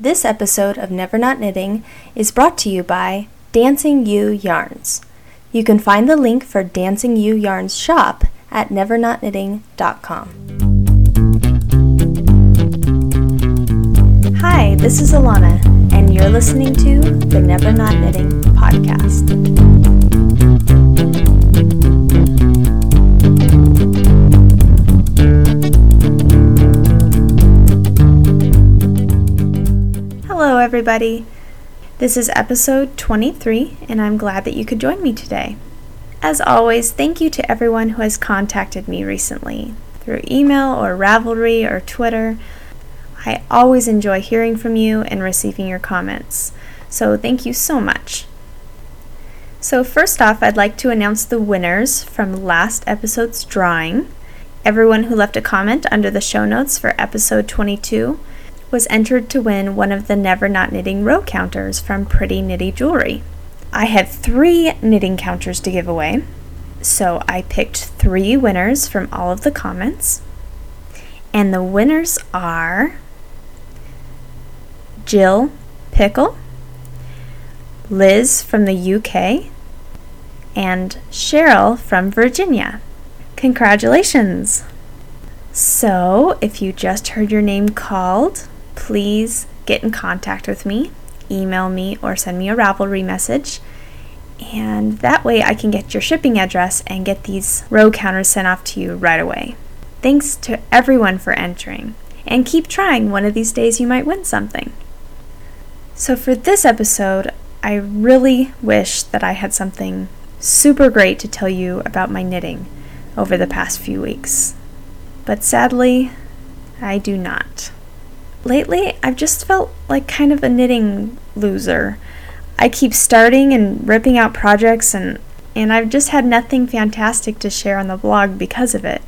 This episode of Never Not Knitting is brought to you by Dancing Ewe Yarns. You can find the link for Dancing Ewe Yarns shop at nevernotknitting.com. Hi, this is Alana, and you're listening to the Never Not Knitting podcast. Everybody. This is episode 23, and I'm glad that you could join me today. As always, thank you to everyone who has contacted me recently through email or Ravelry or Twitter. I always enjoy hearing from you and receiving your comments, so thank you so much. So, first off, I'd like to announce the winners from last episode's drawing. Everyone who left a comment under the show notes for episode 22 was entered to win one of the Never Not Knitting row counters from Pretty Knitty Jewelry. I had three knitting counters to give away, so I picked three winners from all of the comments. And the winners are Jill Pickle, Liz from the UK, and Cheryl from Virginia. Congratulations! So, if you just heard your name called, please get in contact with me, email me, or send me a Ravelry message. And that way I can get your shipping address and get these row counters sent off to you right away. Thanks to everyone for entering. And keep trying, one of these days you might win something. So, for this episode, I really wish that I had something super great to tell you about my knitting over the past few weeks. But sadly, I do not. Lately, I've just felt like kind of a knitting loser. I keep starting and ripping out projects and and I've just had nothing fantastic to share on the blog because of it.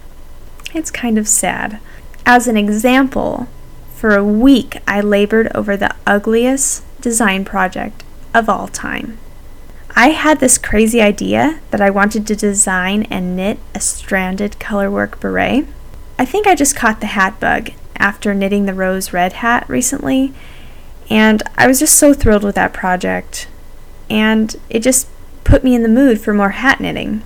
It's kind of sad. As an example, for a week I labored over the ugliest design project of all time. I had this crazy idea that I wanted to design and knit a stranded colorwork beret. I think I just caught the hat bug after knitting the rose red hat recently, and I was just so thrilled with that project, and it just put me in the mood for more hat knitting.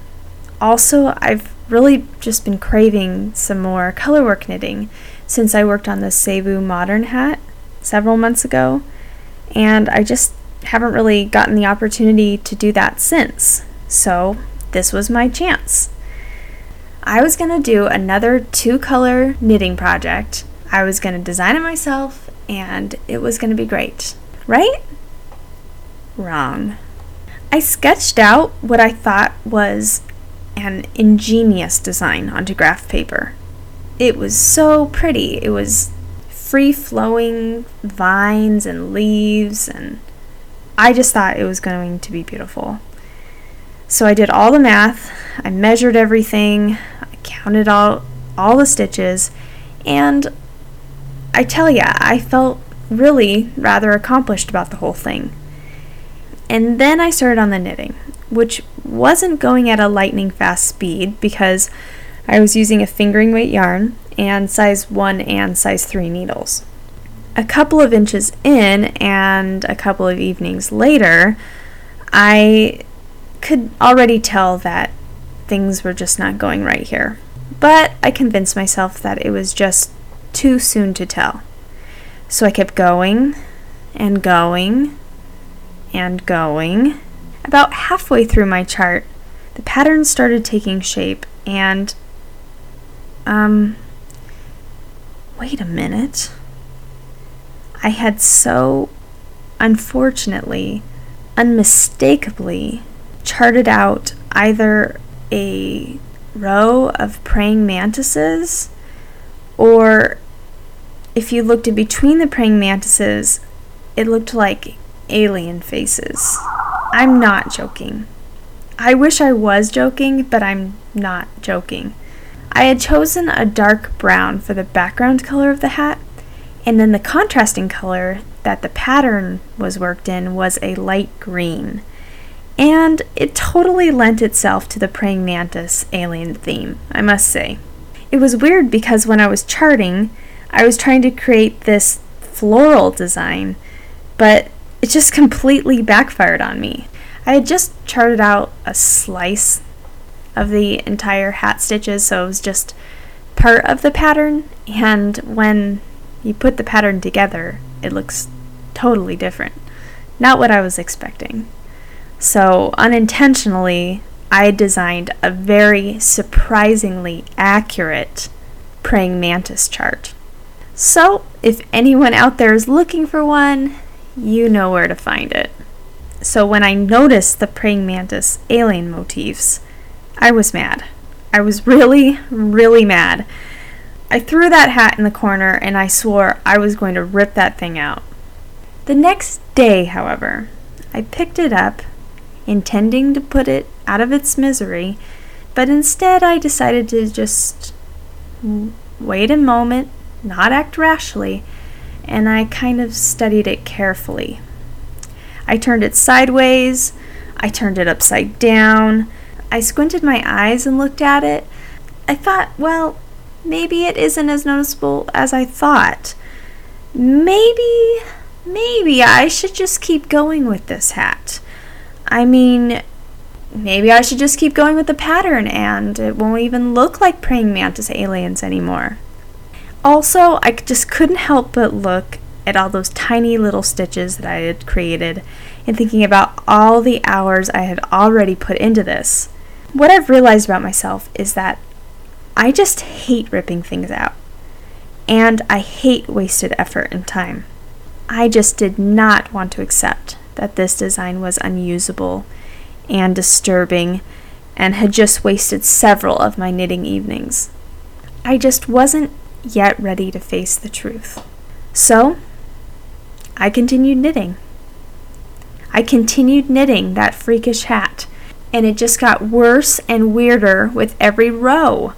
Also, I've really just been craving some more colorwork knitting since I worked on the Selbu modern hat several months ago, and I just haven't really gotten the opportunity to do that since. So, this was my chance. I was going to do another two color knitting project I was going to design it myself and it was going to be great. Right? Wrong. I sketched out what I thought was an ingenious design onto graph paper. It was so pretty. It was free flowing vines and leaves, and I just thought it was going to be beautiful. So I did all the math, I measured everything, I counted out all the stitches, and I tell ya, I felt really rather accomplished about the whole thing. And then I started on the knitting, which wasn't going at a lightning fast speed because I was using a fingering weight yarn and size 1 and size 3 needles. A couple of inches in and a couple of evenings later, I could already tell that things were just not going right here. But I convinced myself that it was just too soon to tell. So I kept going and going and going. About halfway through my chart, the pattern started taking shape and. Um. Wait a minute. I had so, unfortunately, unmistakably charted out either a row of praying mantises or if you looked in between the praying mantises, it looked like alien faces. I'm not joking. I wish I was joking, but I'm not joking. I had chosen a dark brown for the background color of the hat, and then the contrasting color that the pattern was worked in was a light green. And it totally lent itself to the praying mantis alien theme, I must say. It was weird because when I was charting, I was trying to create this floral design, but it just completely backfired on me. I had just charted out a slice of the entire hat stitches, so it was just part of the pattern, and when you put the pattern together, it looks totally different. Not what I was expecting. So, unintentionally, I designed a very surprisingly accurate praying mantis chart. So, if anyone out there is looking for one, you know where to find it. So, when I noticed the praying mantis alien motifs, I was mad. I was really, really mad. I threw that hat in the corner and I swore I was going to rip that thing out. The next day, however, I picked it up, intending to put it out of its misery, but instead I decided to just wait a moment, not act rashly, and I kind of studied it carefully. I turned it sideways, I turned it upside down, I squinted my eyes and looked at it. I thought, well, maybe it isn't as noticeable as I thought. Maybe, maybe I should just keep going with this hat. I mean, maybe I should just keep going with the pattern and it won't even look like praying mantis aliens anymore. Also, I just couldn't help but look at all those tiny little stitches that I had created and thinking about all the hours I had already put into this. What I've realized about myself is that I just hate ripping things out. And I hate wasted effort and time. I just did not want to accept that this design was unusable and disturbing and had just wasted several of my knitting evenings. I just wasn't yet ready to face the truth. So, I continued knitting. I continued knitting that freakish hat, and it just got worse and weirder with every row.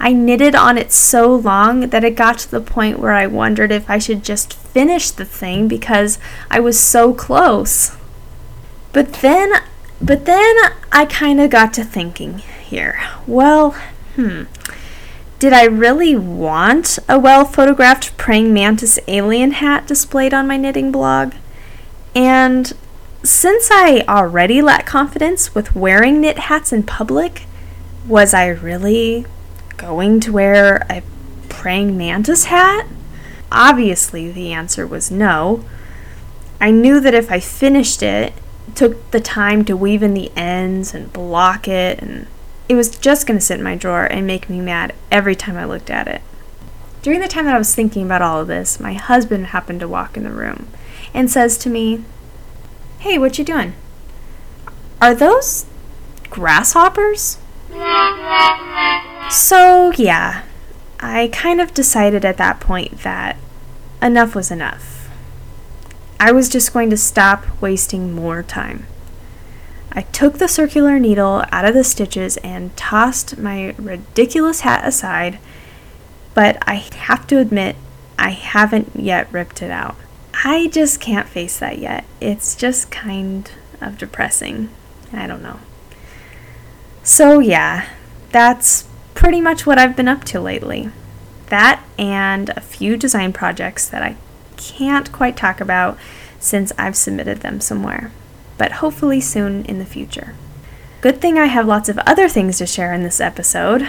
I knitted on it so long that it got to the point where I wondered if I should just finish the thing because I was so close. But then but then I kind of got to thinking here. Well, hmm. Did I really want a well photographed praying mantis alien hat displayed on my knitting blog? And since I already lack confidence with wearing knit hats in public, was I really going to wear a praying mantis hat? Obviously, the answer was no. I knew that if I finished it, took the time to weave in the ends and block it, and it was just going to sit in my drawer and make me mad every time I looked at it. During the time that I was thinking about all of this, my husband happened to walk in the room and says to me, Hey, what you doing? Are those grasshoppers? So, yeah, I kind of decided at that point that enough was enough. I was just going to stop wasting more time. I took the circular needle out of the stitches and tossed my ridiculous hat aside, but I have to admit, I haven't yet ripped it out. I just can't face that yet. It's just kind of depressing. I don't know. So, yeah, that's pretty much what I've been up to lately. That and a few design projects that I can't quite talk about since I've submitted them somewhere, but hopefully soon in the future. Good thing I have lots of other things to share in this episode.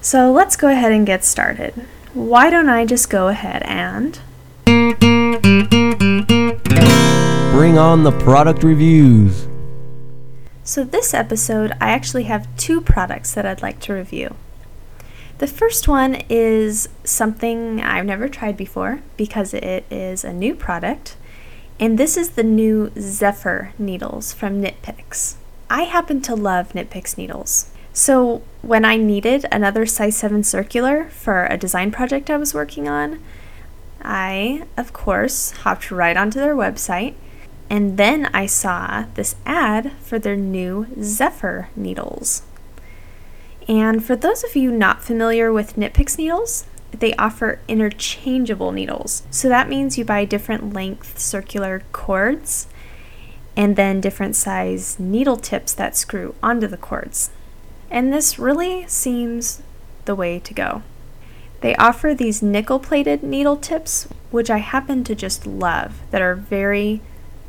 So let's go ahead and get started. Why don't I just go ahead and. Bring on the product reviews. So, this episode, I actually have two products that I'd like to review. The first one is something I've never tried before because it is a new product, and this is the new Zephyr needles from Knit Picks. I happen to love Knit Picks needles. So, when I needed another size 7 circular for a design project I was working on, I, of course, hopped right onto their website and then I saw this ad for their new Zephyr needles. And for those of you not familiar with Knit Picks needles, they offer interchangeable needles. So that means you buy different length circular cords and then different size needle tips that screw onto the cords. And this really seems the way to go. They offer these nickel plated needle tips, which I happen to just love, that are very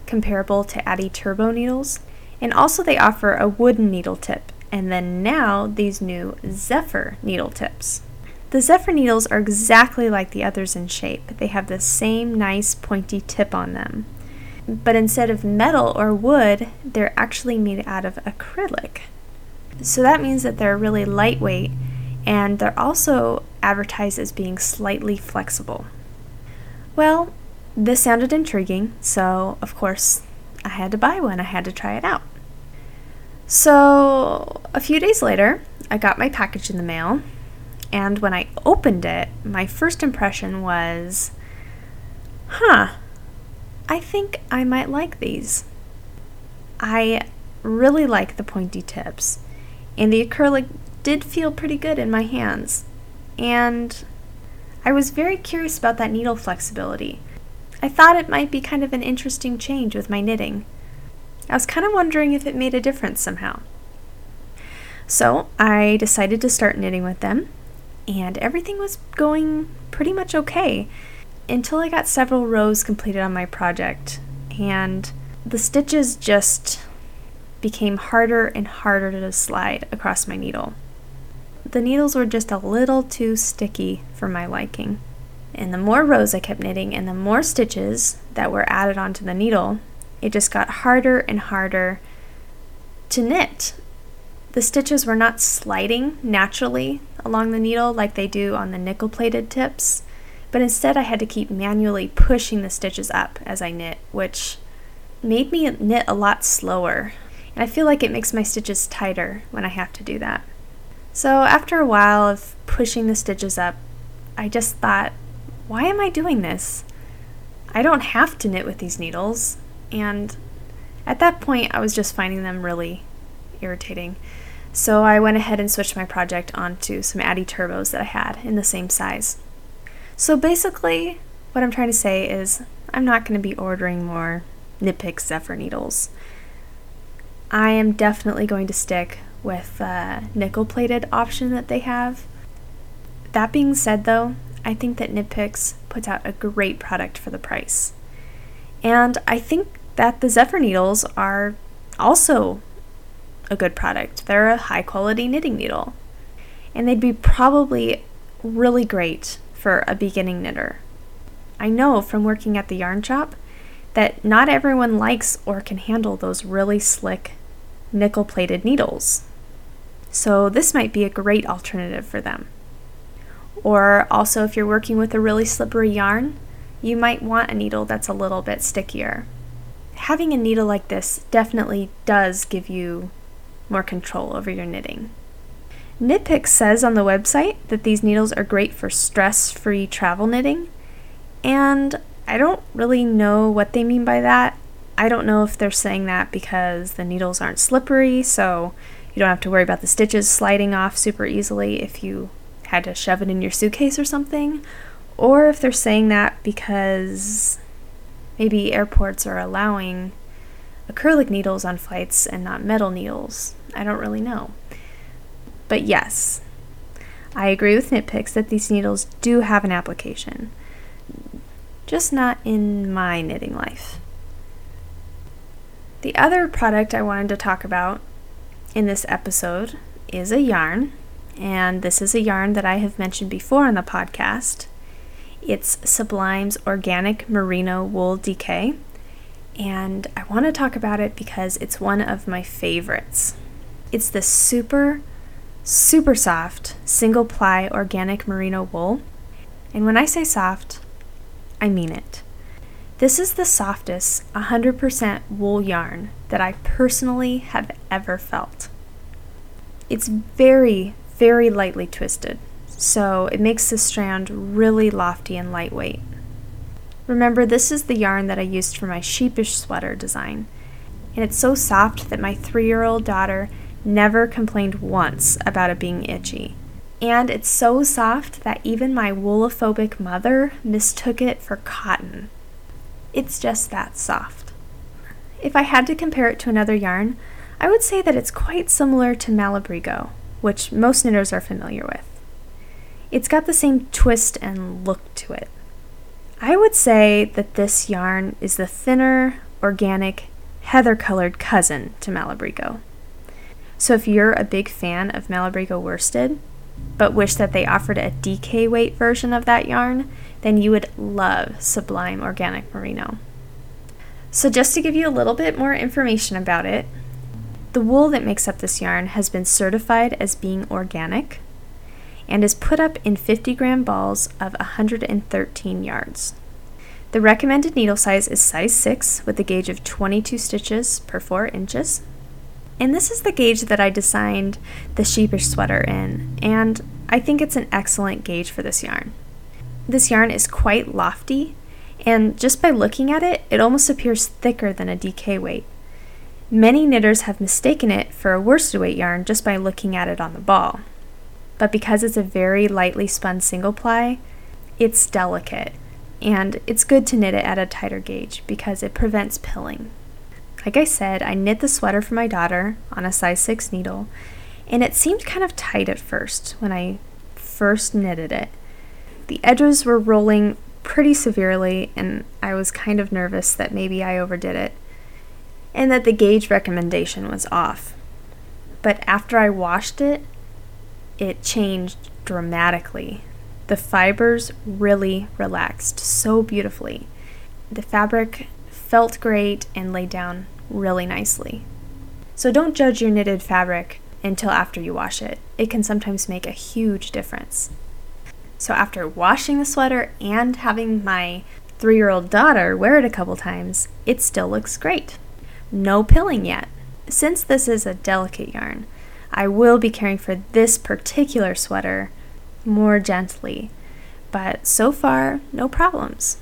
comparable to Addi Turbo needles. And also, they offer a wooden needle tip, and then now these new Zephyr needle tips. The Zephyr needles are exactly like the others in shape. They have the same nice pointy tip on them. But instead of metal or wood, they're actually made out of acrylic. So that means that they're really lightweight and they're also advertised as being slightly flexible. Well, this sounded intriguing, so of course I had to buy one. I had to try it out. So, a few days later, I got my package in the mail, and when I opened it, my first impression was, huh, I think I might like these. I really like the pointy tips, and the acrylic did feel pretty good in my hands. And I was very curious about that needle flexibility. I thought it might be kind of an interesting change with my knitting. I was kind of wondering if it made a difference somehow. So I decided to start knitting with them, and everything was going pretty much okay until I got several rows completed on my project, and the stitches just became harder and harder to slide across my needle. The needles were just a little too sticky for my liking. And the more rows I kept knitting and the more stitches that were added onto the needle, it just got harder and harder to knit. The stitches were not sliding naturally along the needle like they do on the nickel plated tips, but instead I had to keep manually pushing the stitches up as I knit, which made me knit a lot slower. And I feel like it makes my stitches tighter when I have to do that. So after a while of pushing the stitches up, I just thought, why am I doing this? I don't have to knit with these needles. And at that point, I was just finding them really irritating. So I went ahead and switched my project onto some Addi Turbos that I had in the same size. So basically, what I'm trying to say is I'm not going to be ordering more Knit Picks Zephyr needles. I am definitely going to stick with the nickel plated option that they have. That being said, though, I think that Knit puts out a great product for the price. And I think that the Zephyr needles are also a good product. They're a high quality knitting needle. And they'd be probably really great for a beginning knitter. I know from working at the yarn shop that not everyone likes or can handle those really slick nickel plated needles. So this might be a great alternative for them. Or also, if you're working with a really slippery yarn, you might want a needle that's a little bit stickier. Having a needle like this definitely does give you more control over your knitting. Knit Picks says on the website that these needles are great for stress free travel knitting, and I don't really know what they mean by that. I don't know if they're saying that because the needles aren't slippery, so you don't have to worry about the stitches sliding off super easily if you had to shove it in your suitcase or something. Or if they're saying that because maybe airports are allowing acrylic needles on flights and not metal needles. I don't really know. But yes, I agree with Knit Picks that these needles do have an application, just not in my knitting life. The other product I wanted to talk about in this episode is a yarn, and this is a yarn that I have mentioned before on the podcast. It's Sublime's Organic Merino Wool DK, and I want to talk about it because it's one of my favorites. It's the super, super soft single ply organic merino wool, and when I say soft, I mean it. This is the softest 100% wool yarn that I personally have ever felt. It's very, very lightly twisted, so it makes the strand really lofty and lightweight. Remember, this is the yarn that I used for my sheepish sweater design, and it's so soft that my three year old daughter never complained once about it being itchy. And it's so soft that even my woolophobic mother mistook it for cotton. It's just that soft. If I had to compare it to another yarn, I would say that it's quite similar to Malabrigo, which most knitters are familiar with. It's got the same twist and look to it. I would say that this yarn is the thinner, organic, heather colored cousin to Malabrigo. So if you're a big fan of Malabrigo worsted, but wish that they offered a DK weight version of that yarn, then you would love Sublime Organic Merino. So, just to give you a little bit more information about it, the wool that makes up this yarn has been certified as being organic and is put up in 50 gram balls of 113 yards. The recommended needle size is size 6 with a gauge of 22 stitches per 4 inches. And this is the gauge that I designed the sheepish sweater in, and I think it's an excellent gauge for this yarn. This yarn is quite lofty, and just by looking at it, it almost appears thicker than a DK weight. Many knitters have mistaken it for a worsted weight yarn just by looking at it on the ball. But because it's a very lightly spun single ply, it's delicate, and it's good to knit it at a tighter gauge because it prevents pilling. Like I said, I knit the sweater for my daughter on a size 6 needle, and it seemed kind of tight at first when I first knitted it. The edges were rolling pretty severely, and I was kind of nervous that maybe I overdid it, and that the gauge recommendation was off. But after I washed it, it changed dramatically. The fibers really relaxed so beautifully. The fabric felt great and laid down really nicely. So don't judge your knitted fabric until after you wash it. It can sometimes make a huge difference. So after washing the sweater and having my three year old daughter wear it a couple times, it still looks great. No pilling yet. Since this is a delicate yarn, I will be caring for this particular sweater more gently, but so far, no problems.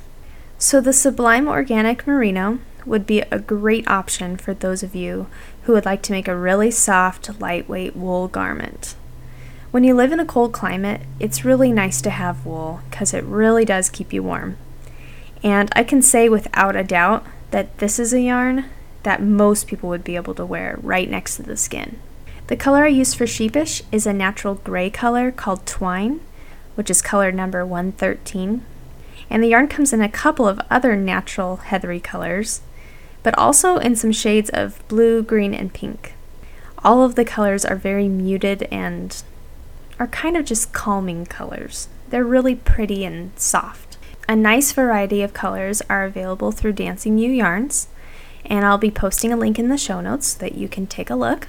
So the Sublime Organic Merino would be a great option for those of you who would like to make a really soft, lightweight wool garment. When you live in a cold climate, it's really nice to have wool because it really does keep you warm. And I can say without a doubt that this is a yarn that most people would be able to wear right next to the skin. The color I use for sheepish is a natural gray color called twine, which is color number 113. And the yarn comes in a couple of other natural heathery colors, but also in some shades of blue, green, and pink. All of the colors are very muted and are kind of just calming colors. They're really pretty and soft. A nice variety of colors are available through Dancing Ewe Yarns, and I'll be posting a link in the show notes so that you can take a look.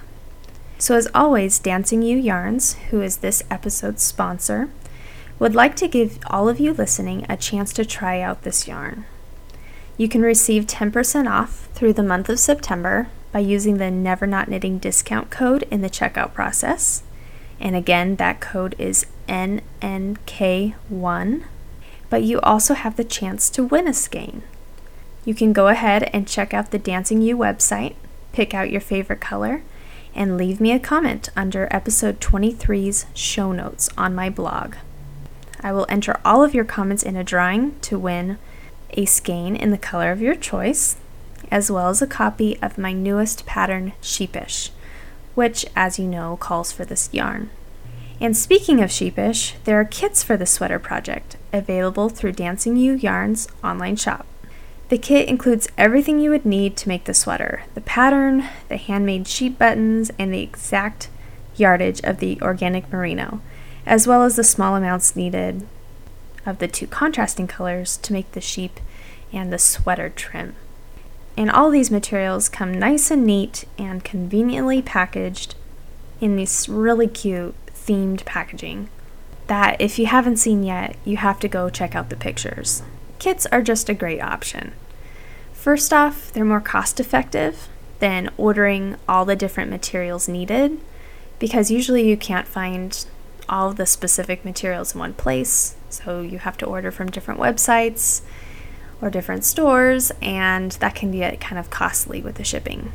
So, as always, Dancing Ewe Yarns, who is this episode's sponsor, would like to give all of you listening a chance to try out this yarn. You can receive 10% off through the month of September by using the Never Not Knitting discount code in the checkout process. And again, that code is NNK1. But you also have the chance to win a skein. You can go ahead and check out the Dancing Ewe website, pick out your favorite color, and leave me a comment under episode 23's show notes on my blog. I will enter all of your comments in a drawing to win a skein in the color of your choice, as well as a copy of my newest pattern, Sheepish, which, as you know, calls for this yarn. And speaking of sheepish, there are kits for the sweater project available through Dancing Ewe Yarns online shop. The kit includes everything you would need to make the sweater the pattern, the handmade sheep buttons, and the exact yardage of the organic merino, as well as the small amounts needed of the two contrasting colors to make the sheep and the sweater trim. And all these materials come nice and neat and conveniently packaged in this really cute themed packaging that if you haven't seen yet, you have to go check out the pictures. Kits are just a great option. First off, they're more cost effective than ordering all the different materials needed because usually you can't find all the specific materials in one place, so you have to order from different websites or different stores, and that can get uh, kind of costly with the shipping.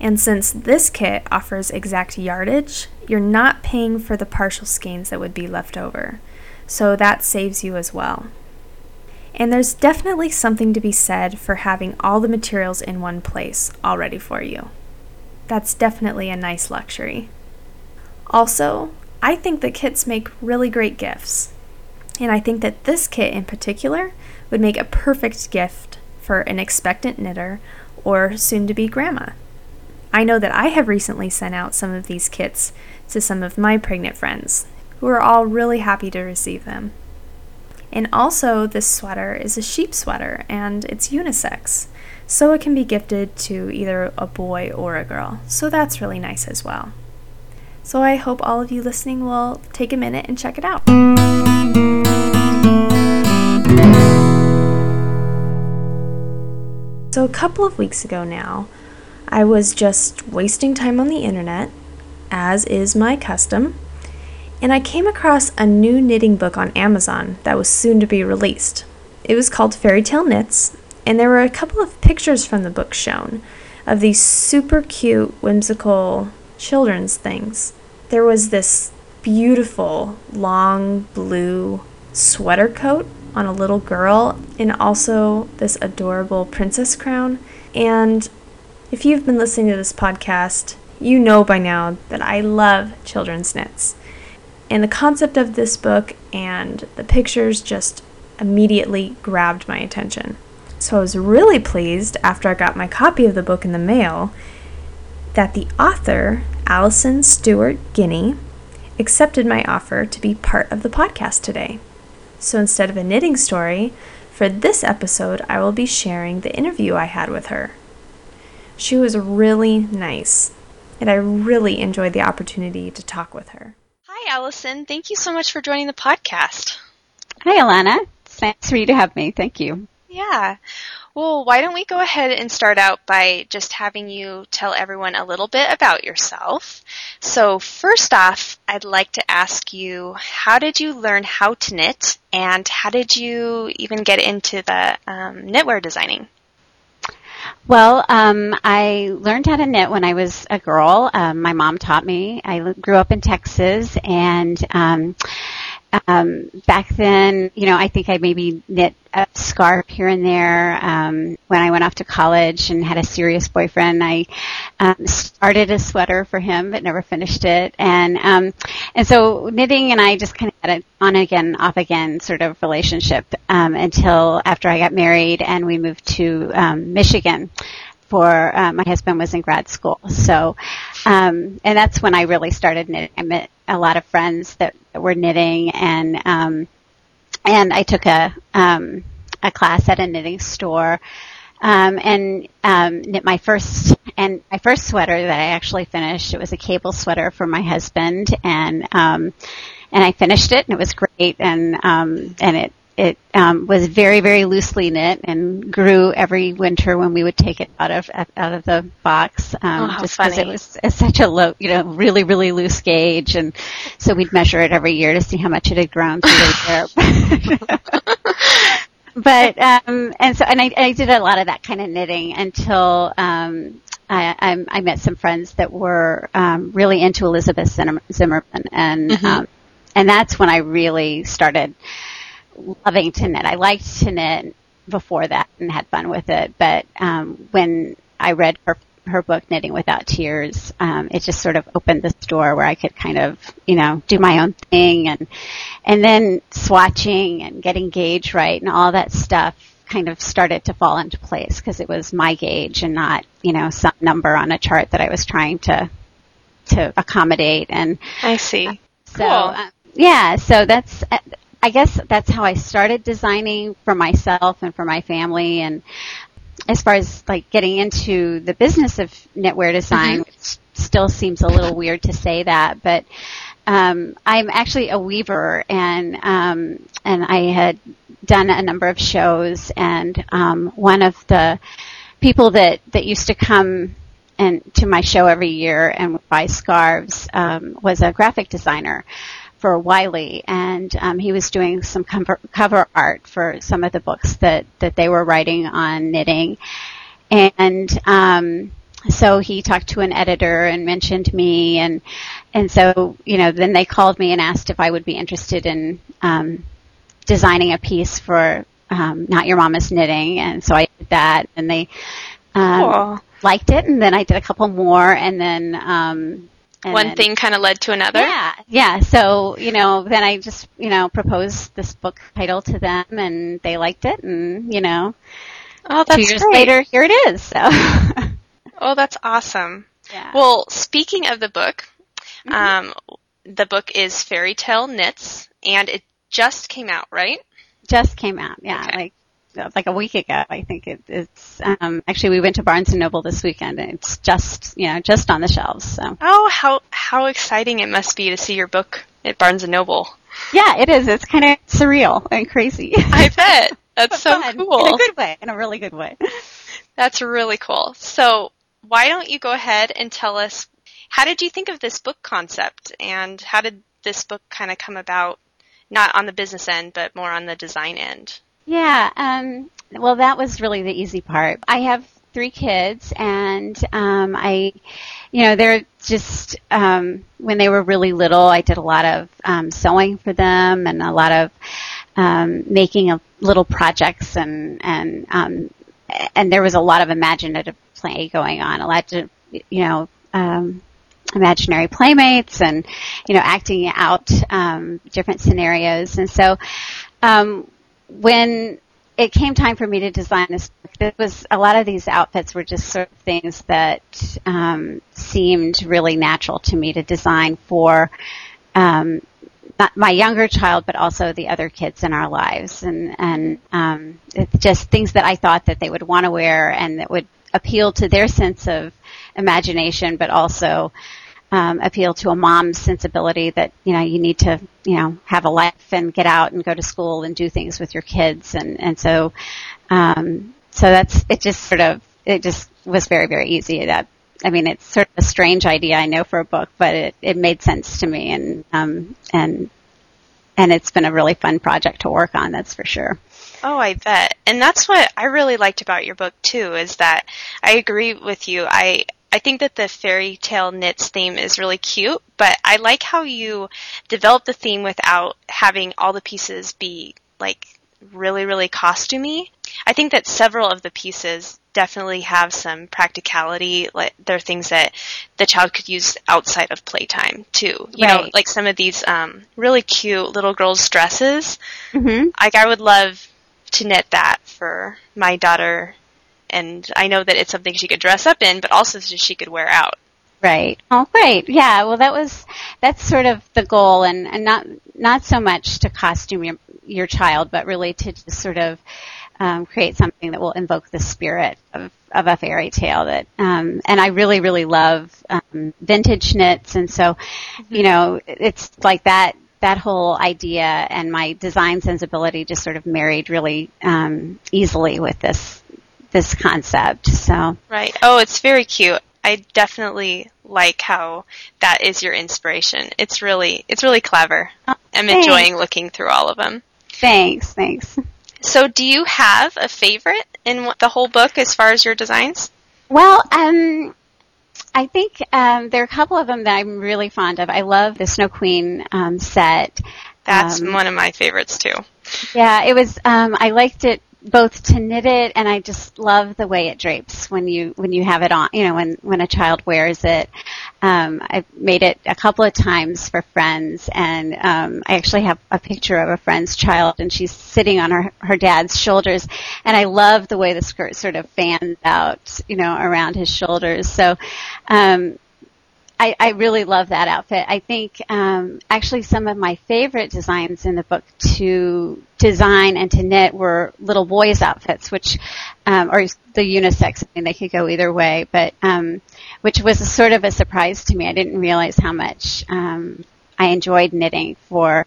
And since this kit offers exact yardage, you're not paying for the partial skeins that would be left over. So that saves you as well. And there's definitely something to be said for having all the materials in one place all ready for you. That's definitely a nice luxury. Also, I think that kits make really great gifts. And I think that this kit in particular would make a perfect gift for an expectant knitter or soon to be grandma. I know that I have recently sent out some of these kits to some of my pregnant friends who are all really happy to receive them. And also, this sweater is a sheep sweater and it's unisex, so it can be gifted to either a boy or a girl. So that's really nice as well. So I hope all of you listening will take a minute and check it out. So, a couple of weeks ago now, I was just wasting time on the internet, as is my custom, and I came across a new knitting book on Amazon that was soon to be released. It was called Fairy Tale Knits, and there were a couple of pictures from the book shown of these super cute, whimsical children's things. There was this beautiful, long blue sweater coat on a little girl, and also this adorable princess crown. And if you've been listening to this podcast, you know by now that I love children's knits. And the concept of this book and the pictures just immediately grabbed my attention. So I was really pleased after I got my copy of the book in the mail that the author, Alison Stewart Guinee, accepted my offer to be part of the podcast today. So instead of a knitting story, for this episode, I will be sharing the interview I had with her. She was really nice, and I really enjoyed the opportunity to talk with her. Hi, Alison. Thank you so much for joining the podcast. Hi, Alana. It's nice for you to have me. Thank you. Yeah. Well, why don't we go ahead and start out by just having you tell everyone a little bit about yourself. So first off, I'd like to ask you, how did you learn how to knit and how did you even get into the um, knitwear designing? Well, um, I learned how to knit when I was a girl. Um, my mom taught me. I grew up in Texas, and um, um, back then, you know, I think I maybe knit a scarf here and there. Um, when I went off to college and had a serious boyfriend, I um, started a sweater for him, but never finished it. And um, and so knitting and I just kind of had an on again, off again sort of relationship um, until after I got married and we moved to um, Michigan for uh, my husband was in grad school. So, um, and that's when I really started knitting. I met a lot of friends that, were knitting, and um, and I took a um, a class at a knitting store. Um, and um, knit my first and my first sweater that I actually finished. It was a cable sweater for my husband, and um, and I finished it, and it was great, and um, and it it um, was very very loosely knit and grew every winter when we would take it out of out of the box um, oh, just because it was such a low you know really really loose gauge. And so we'd measure it every year to see how much it had grown through the year. But um and so and I, I did a lot of that kind of knitting until um I, I, I met some friends that were um, really into Elizabeth Zimmermann, and mm-hmm. um, and that's when I really started loving to knit. I liked to knit before that and had fun with it, but um, when I read her her book Knitting Without Tears, um, it just sort of opened this door where I could kind of, you know, do my own thing and and then swatching and getting gauge right and all that stuff kind of started to fall into place because it was my gauge and not, you know, some number on a chart that I was trying to to accommodate and I see. So cool. uh, yeah, so that's uh, I guess that's how I started designing for myself and for my family. And as far as like getting into the business of knitwear design, mm-hmm. which still seems a little weird to say that, but um, I'm actually a weaver, and um, and I had done a number of shows, and um, one of the people that that used to come and to my show every year and buy scarves um, was a graphic designer for Wiley, and um, he was doing some cover, cover art for some of the books that that they were writing on knitting, and um, so he talked to an editor and mentioned me, and and so you know then they called me and asked if I would be interested in um, designing a piece for um, Not Your Mama's Knitting, and so I did that, and they um, liked it, and then I did a couple more, and then um, and One then- thing kind of led to another. Yeah, yeah. So you know, then I just you know proposed this book title to them, and they liked it, and you know, oh, that's two years great. later, here it is. So Oh, that's awesome. yeah. Well, speaking of the book, Mm-hmm. um, the book is Fairy Tale Knits, and it just came out, right? just came out. Yeah, Okay. like like a week ago. I think it, it's um, actually we went to Barnes and Noble this weekend, and it's just you know just on the shelves. So Oh, how how exciting it must be to see your book at Barnes and Noble. yeah, it is. It's kind of surreal and crazy. I bet. That's so Fun, cool. in a good way, in a really good way. That's really cool. So, why don't you go ahead and tell us how did you think of this book concept and how did this book kind of come about not on the business end but more on the design end? Yeah, um, well, that was really the easy part. I have three kids, and um, I, you know, they're just um, when they were really little, I did a lot of um, sewing for them and a lot of um, making of little projects, and and um, and there was a lot of imaginative play going on, a lot of you know. Um, imaginary playmates and you know acting out um, different scenarios and so um, when it came time for me to design this it was a lot of these outfits were just sort of things that um, seemed really natural to me to design for um, my younger child, but also the other kids in our lives, and and um, just things that I thought that they would want to wear and that would appeal to their sense of imagination, but also um, appeal to a mom's sensibility that you know you need to you know have a life and get out and go to school and do things with your kids and and so um, so that's it just sort of it just was very very easy that I mean it's sort of a strange idea I know for a book but it it made sense to me and um and and it's been a really fun project to work on that's for sure Oh, I bet. And that's what I really liked about your book too is that I agree with you. I I think that the fairy tale knits theme is really cute, but I like how you develop the theme without having all the pieces be like really really costumey. I think that several of the pieces definitely have some practicality. Like they're things that the child could use outside of playtime too. You know, like some of these um, really cute little girls' dresses mm-hmm. like I would love to knit that for my daughter and I know that it's something she could dress up in but also so she could wear out. Right. Oh, great. Yeah. Well, that was that's sort of the goal, and, and not not so much to costume your your child, but really to just sort of um, create something that will invoke the spirit of, of a fairy tale. That um, and I really really love um, vintage knits, and so you know it's like that that whole idea and my design sensibility just sort of married really um, easily with this this concept. So Right. Oh, it's very cute. I definitely like how that is your inspiration. It's really it's really clever. I'm thanks. enjoying looking through all of them. thanks, thanks. So, do you have a favorite in the whole book as far as your designs? Well, um, I think um, there are a couple of them that I'm really fond of. I love the Snow Queen um, set. That's Um, one of my favorites too. Yeah, it was. Um, I liked it both to knit it, and I just love the way it drapes when you when you have it on. You know, when when a child wears it. Um, I've made it a couple of times for friends, and um, I actually have a picture of a friend's child, and she's sitting on her her dad's shoulders, and I love the way the skirt sort of fans out, you know, around his shoulders. So. Um, I, I really love that outfit. I think um, actually some of my favorite designs in the book to design and to knit were little boys' outfits, which um, or the unisex. I mean, they could go either way, but um, which was a sort of a surprise to me. I didn't realize how much um, I enjoyed knitting for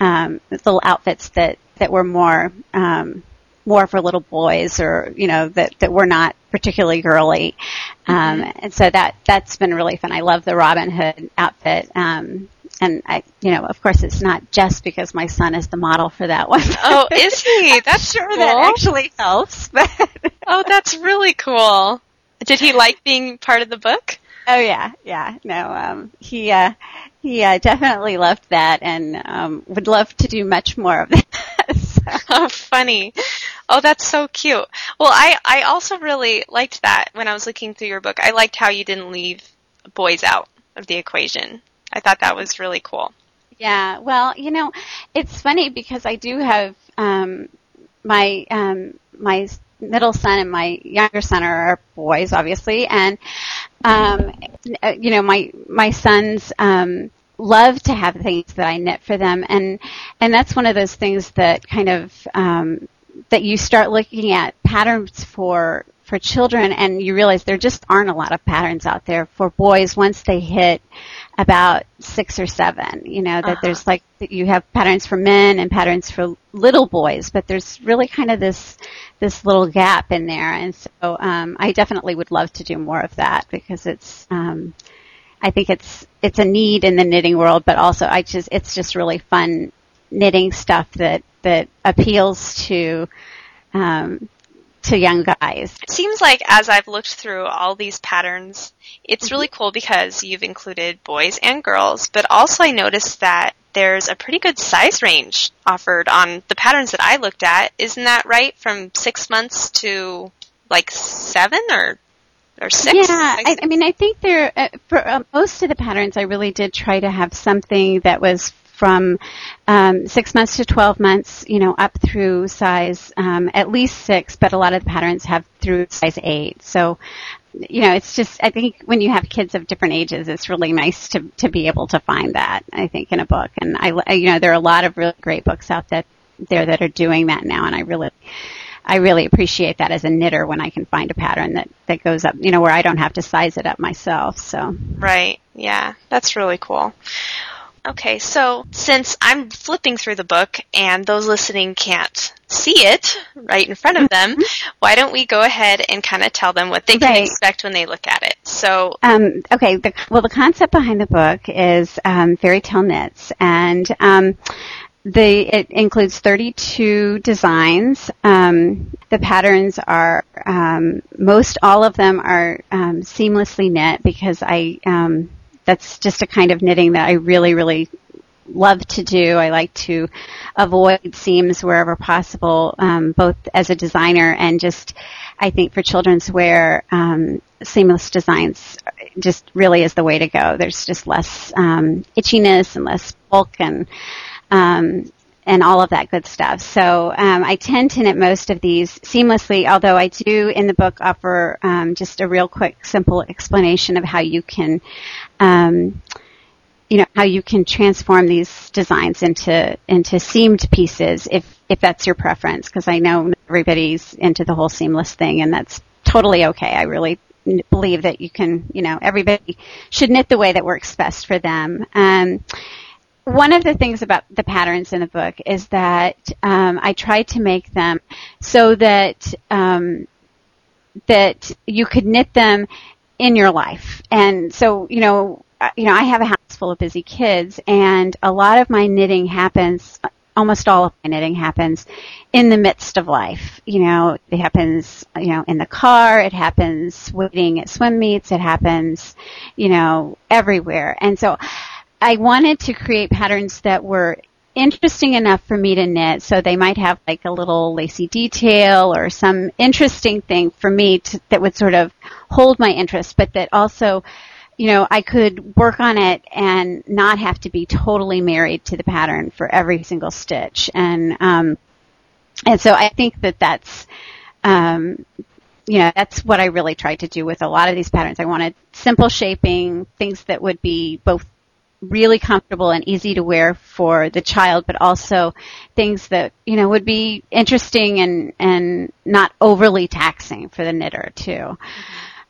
um, little outfits that that were more. Um, more for little boys or, you know, that, that were not particularly girly. Um, and so that, that's been really fun. I love the Robin Hood outfit. Um, and I, you know, of course it's not just because my son is the model for that one. Oh, is he? That's sure cool. that actually helps, but Oh, that's really cool. Did he like being part of the book? Oh yeah, yeah. No, um, he uh, he uh, definitely loved that, and um, would love to do much more of that. So, Oh, funny. Oh, that's so cute. Well, I, I also really liked that when I was looking through your book. I liked how you didn't leave boys out of the equation. I thought that was really cool. Yeah, well, you know, it's funny because I do have um, my um, my middle son and my younger son are boys, obviously, and um, you know, my my sons um, love to have things that I knit for them, and and that's one of those things that kind of um, that you start looking at patterns for for children, and you realize there just aren't a lot of patterns out there for boys once they hit about six or seven. You know that uh-huh. there's like you have patterns for men and patterns for little boys, but there's really kind of this this little gap in there, and so um, I definitely would love to do more of that because it's. Um, I think it's it's a need in the knitting world, but also I just it's just really fun knitting stuff that that appeals to um, to young guys. It seems like as I've looked through all these patterns, it's mm-hmm. really cool because you've included boys and girls, but also I noticed that there's a pretty good size range offered on the patterns that I looked at. Isn't that right? From six months to like seven or or six? Yeah, I, I mean, I think there uh, for uh, most of the patterns, I really did try to have something that was from um, six months to 12 months, you know, up through size um, at least six, but a lot of the patterns have through size eight. So, you know, it's just, I think when you have kids of different ages, it's really nice to, to be able to find that, I think, in a book. And I, you know, there are a lot of really great books out that, there that are doing that now, and I really, I really appreciate that as a knitter when I can find a pattern that, that goes up, you know, where I don't have to size it up myself. So. Right. Yeah. That's really cool. Okay, so since I'm flipping through the book and those listening can't see it right in front of them, mm-hmm. why don't we go ahead and kind of tell them what they can right. expect when they look at it? So, um, okay, the, well, the concept behind the book is um, fairy tale knits, and um, the it includes 32 designs. Um, the patterns are um, most all of them are um, seamlessly knit because I um, that's just a kind of knitting that I really, really love to do. I like to avoid seams wherever possible, um, both as a designer and just, I think for children's wear, um, seamless designs just really is the way to go. There's just less um, itchiness and less bulk and um, and all of that good stuff. So um, I tend to knit most of these seamlessly, although I do in the book offer um, just a real quick, simple explanation of how you can, um, you know, how you can transform these designs into into seamed pieces if if that's your preference. Because I know everybody's into the whole seamless thing, and that's totally okay. I really believe that you can, you know, everybody should knit the way that works best for them. Um, one of the things about the patterns in the book is that um, I tried to make them so that um, that you could knit them in your life. And so, you know, you know, I have a house full of busy kids, and a lot of my knitting happens. Almost all of my knitting happens in the midst of life. You know, it happens, you know, in the car. It happens waiting at swim meets. It happens, you know, everywhere. And so, I wanted to create patterns that were interesting enough for me to knit so they might have like a little lacy detail or some interesting thing for me to, that would sort of hold my interest but that also you know I could work on it and not have to be totally married to the pattern for every single stitch and um and so I think that that's um you know, that's what I really tried to do with a lot of these patterns. I wanted simple shaping, things that would be both really comfortable and easy to wear for the child, but also things that, you know, would be interesting and, and not overly taxing for the knitter too.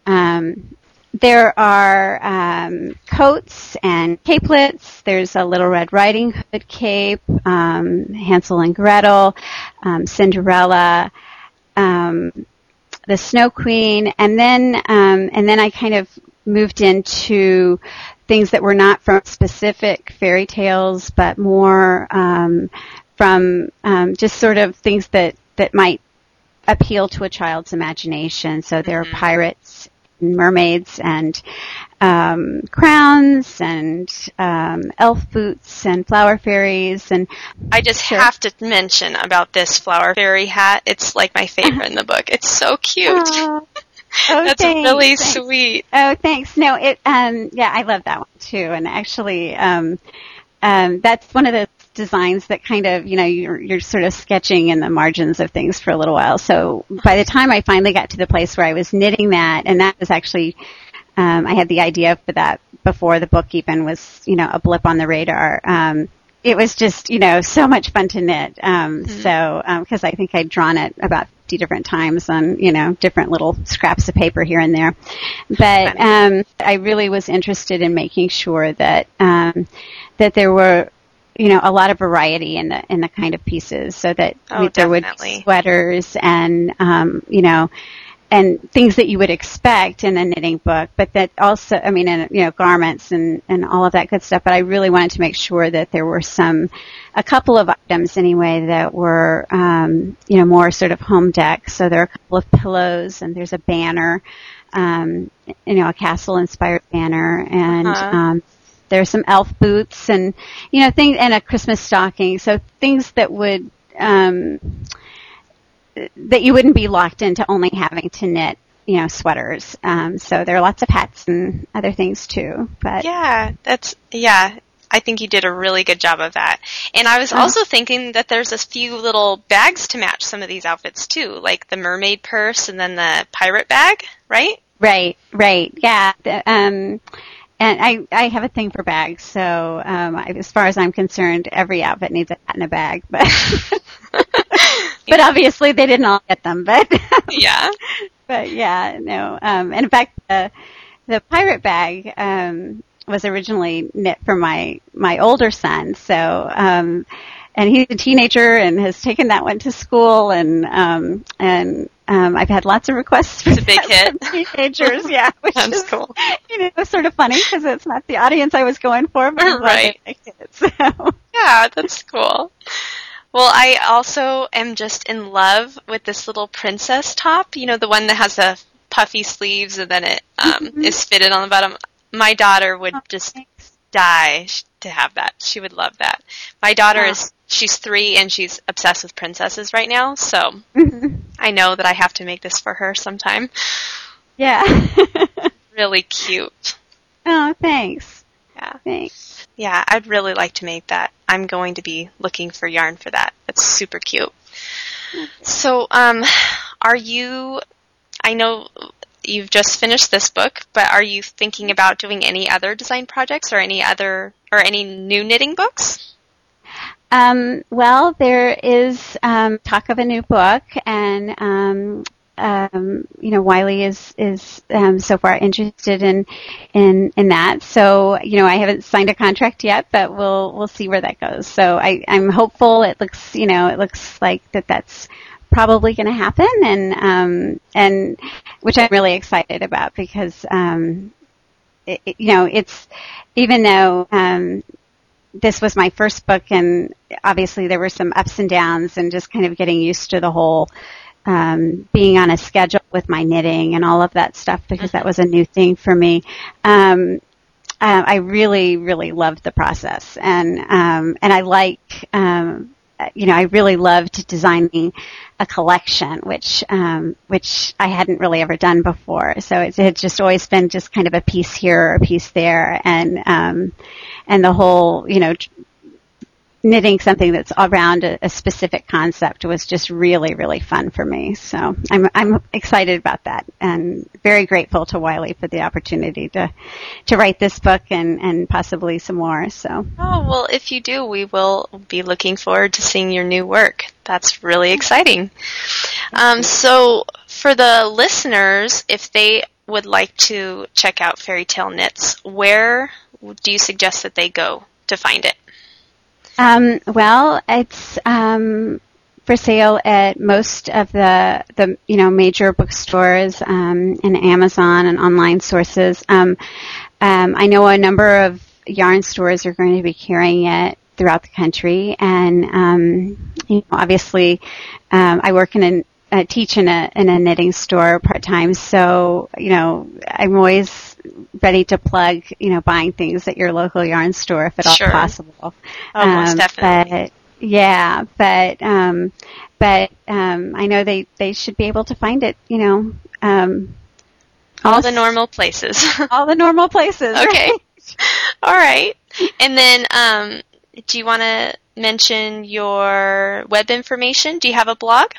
Mm-hmm. Um, there are um, coats and capelets. There's a Little Red Riding Hood cape, um, Hansel and Gretel, um, Cinderella, um, the Snow Queen, and then um, and then I kind of moved into things that were not from specific fairy tales, but more um, from um, just sort of things that that might appeal to a child's imagination. So there mm-hmm. are pirates, and mermaids, and um, crowns, and um, elf boots, and flower fairies, and I just sure. have to mention about this flower fairy hat. It's like my favorite in the book. It's so cute. Oh, That's thanks, really thanks. sweet. Oh, thanks. No, it. Um, yeah, I love that one too. And actually, um, um, that's one of those designs that kind of, you know, you're, you're sort of sketching in the margins of things for a little while. So by the time I finally got to the place where I was knitting that, and that was actually, um, I had the idea for that before the book even was, you know, a blip on the radar. Um, it was just, you know, so much fun to knit. Um, So, because I think I'd drawn it about 50 different times on, you know, different little scraps of paper here and there. But um, I really was interested in making sure that um, that there were, you know, a lot of variety in the in the kind of pieces, so that Oh, there would be sweaters and, um, you know, and things that you would expect in a knitting book, but that also, I mean, and, you know, garments and, and all of that good stuff. But I really wanted to make sure that there were some, a couple of items anyway that were, um, you know, more sort of home deck. So there are a couple of pillows and there's a banner, um, you know, a castle inspired banner and, Uh-huh. um, there's some elf boots and, you know, things, and a Christmas stocking. So things that would, um, that you wouldn't be locked into only having to knit, you know, sweaters. Um, so there are lots of hats and other things too. But Yeah, that's yeah. I think you did a really good job of that. And I was also thinking that there's a few little bags to match some of these outfits too, like the mermaid purse and then the pirate bag, right? right, right, yeah. The, um, and I, I have a thing for bags, so um, I, as far as I'm concerned, every outfit needs a hat and a bag. But but obviously they didn't all get them. But Yeah. but yeah, no. Um, and in fact, the the pirate bag um, was originally knit for my my older son. So, um, and he's a teenager and has taken that one to school, and um, and um, I've had lots of requests for It's a big that hit. from teenagers. Yeah, which is cool. you know sort of funny because it's not the audience I was going for, but I'm Right. they like it. So. Yeah, that's cool. Well, I also am just in love with this little princess top. You know, the one that has the puffy sleeves and then it um, is fitted on the bottom. My daughter would just die to have that. She would love that. My daughter Wow. is she's three and she's obsessed with princesses right now. So I know that I have to make this for her sometime. Yeah. Really cute. oh, thanks. Yeah. Thanks. Yeah, I'd really like to make that. I'm going to be looking for yarn for that. That's super cute. So, um, are you, I know you've just finished this book, but are you thinking about doing any other design projects or any other, or any new knitting books? Um, well, there is um, talk of a new book, and um, um, you know, Wiley is is um, so far interested in in in that. So, you know, I haven't signed a contract yet, but we'll we'll see where that goes. So, I I'm hopeful. It looks, you know, it looks like that that's probably going to happen, and um, and which I'm really excited about because um, it, you know, it's even though um, this was my first book and obviously there were some ups and downs and just kind of getting used to the whole um, being on a schedule with my knitting and all of that stuff because that was a new thing for me. Um, uh, I really, really loved the process and um, and I like um, you know I really loved designing a collection which um, which I hadn't really ever done before. So it had just always been just kind of a piece here or a piece there and um, and the whole you know knitting something that's around a, a specific concept was just really really fun for me so i'm i'm excited about that and very grateful to wiley for the opportunity to to write this book and and possibly some more so Oh, well, if you do, we will be looking forward to seeing your new work. That's really exciting. Um, so, for the listeners, if they would like to check out Fairy Tale Knits, where do you suggest that they go to find it? Um, well, it's um, for sale at most of the the you know major bookstores um, and Amazon and online sources. Um, um, I know a number of yarn stores are going to be carrying it throughout the country, and um, you know, obviously, um, I work in a uh, teach in a in a knitting store part time, so you know I'm always ready to plug you know buying things at your local yarn store if at all Sure. possible. Oh, most definitely. But yeah, but um, but um, I know they they should be able to find it. You know, um, All the normal places. all the normal places. okay. right? All right. And then, um, do you want to mention your web information? Do you have a blog?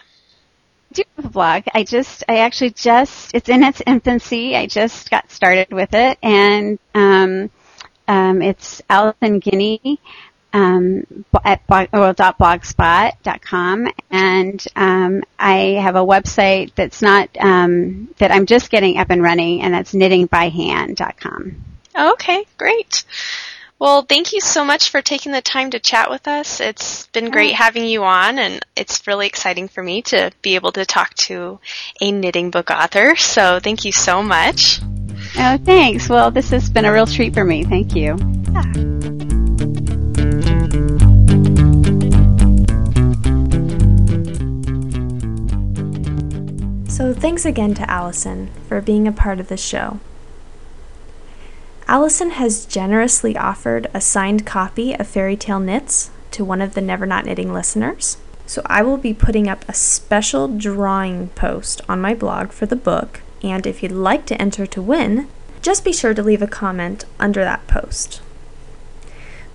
Do have a blog. I just, I actually just, it's in its infancy. I just got started with it, and um, um, it's Alison Guinee um, at blog, well, .blogspot.com, and um, I have a website that's not um, that I'm just getting up and running, and that's knittingbyhand.com. Okay, great. Well, thank you so much for taking the time to chat with us. It's been great having you on, and it's really exciting for me to be able to talk to a knitting book author. So, thank you so much. Oh, thanks. Well, this has been a real treat for me. Thank you. So thanks again to Alison for being a part of the show. Alison has generously offered a signed copy of Fairy Tale Knits to one of the Never Not Knitting listeners. So I will be putting up a special drawing post on my blog for the book, and if you'd like to enter to win, just be sure to leave a comment under that post.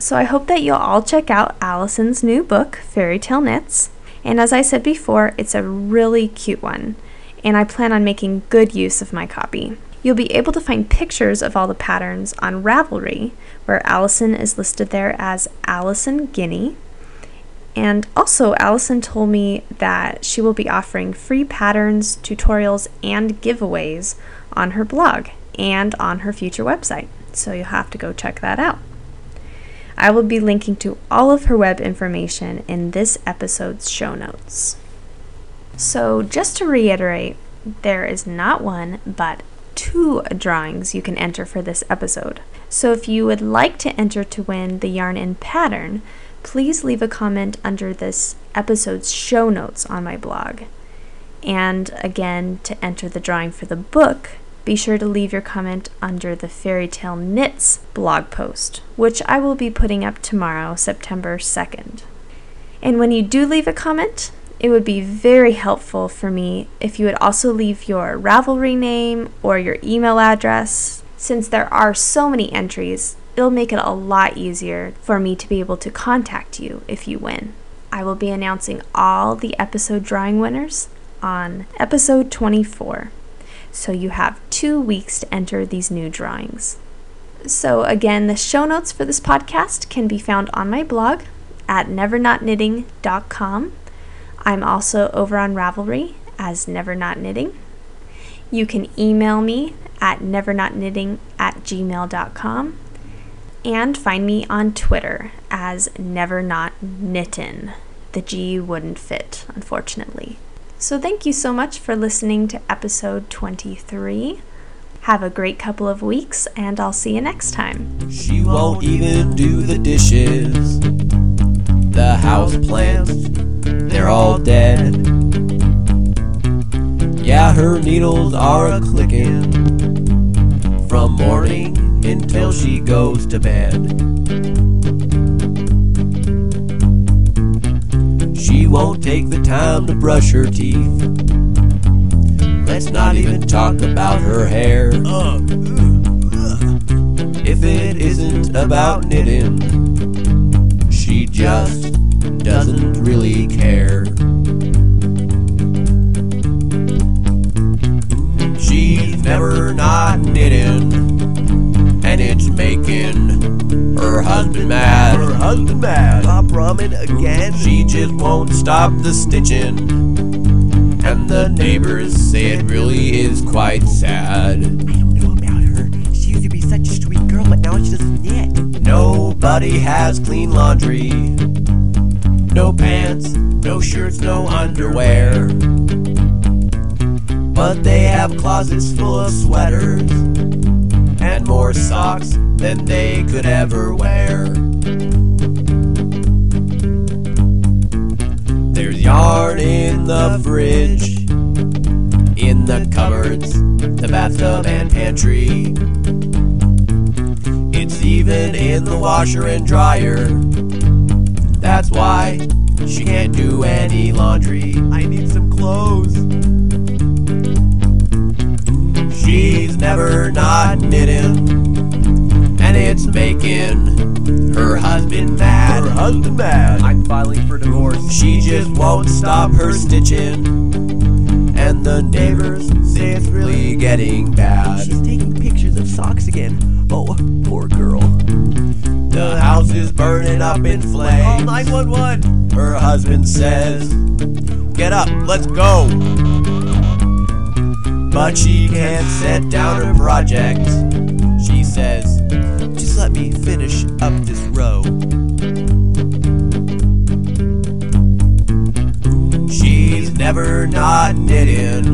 So I hope that you'll all check out Alison's new book, Fairy Tale Knits. And as I said before, it's a really cute one, and I plan on making good use of my copy. You'll be able to find pictures of all the patterns on Ravelry, where Alison is listed there as Alison Guinee. And also, Alison told me that she will be offering free patterns, tutorials, and giveaways on her blog and on her future website. So you'll have to go check that out. I will be linking to all of her web information in this episode's show notes. So, just to reiterate, there is not one, but two drawings you can enter for this episode. So, if you would like to enter to win the yarn and pattern, please leave a comment under this episode's show notes on my blog. And again, to enter the drawing for the book, be sure to leave your comment under the Fairy Tale Knits blog post, which I will be putting up tomorrow, September 2nd. And when you do leave a comment, it would be very helpful for me if you would also leave your Ravelry name or your email address. Since there are so many entries, it'll make it a lot easier for me to be able to contact you if you win. I will be announcing all the episode drawing winners on episode 24 so you have two weeks to enter these new drawings. So, again, the show notes for this podcast can be found on my blog at nevernotknitting.com. I'm also over on Ravelry as Never Not Knitting. You can email me at nevernotknitting at gmail.com and find me on Twitter as Never Not Knittin. The G wouldn't fit, unfortunately. So, thank you so much for listening to episode 23. Have a great couple of weeks, and I'll see you next time. She won't even do the dishes. The house plants, they're all dead. Yeah, her needles are a clicking from morning until she goes to bed. She won't take the time to brush her teeth. Let's not even talk about her hair. If it isn't about knitting, she just doesn't really care. She's never not knitting, and it's making her husband mad. Her husband mad. Pop ramen again. She just won't stop the stitching. And the neighbors say it really is quite sad. I don't know about her. She used to be such a sweet girl, but now she doesn't knit. Nobody has clean laundry. No pants, no shirts, no underwear. But they have closets full of sweaters and more socks than they could ever wear. There's yarn in the fridge, in the cupboards, the bathtub and pantry. It's even in the washer and dryer. That's why she can't do any laundry. I need some clothes. She's never not knitting, and it's making her husband mad. Her husband mad. I'm filing for divorce. She just won't stop her stitching, and the neighbors say it's really getting bad. She's taking pictures of socks again. Oh, poor girl. The house is burning up in Call flames. 911. Her husband says, Get up, let's go. But she can't set down her project. She says, Just let me finish up this row. She's never not knitting,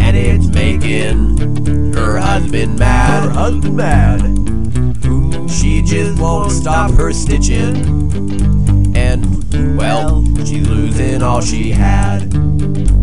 and it's making her husband mad. Her husband mad. She just won't stop her stitching, well, she's losing all she had.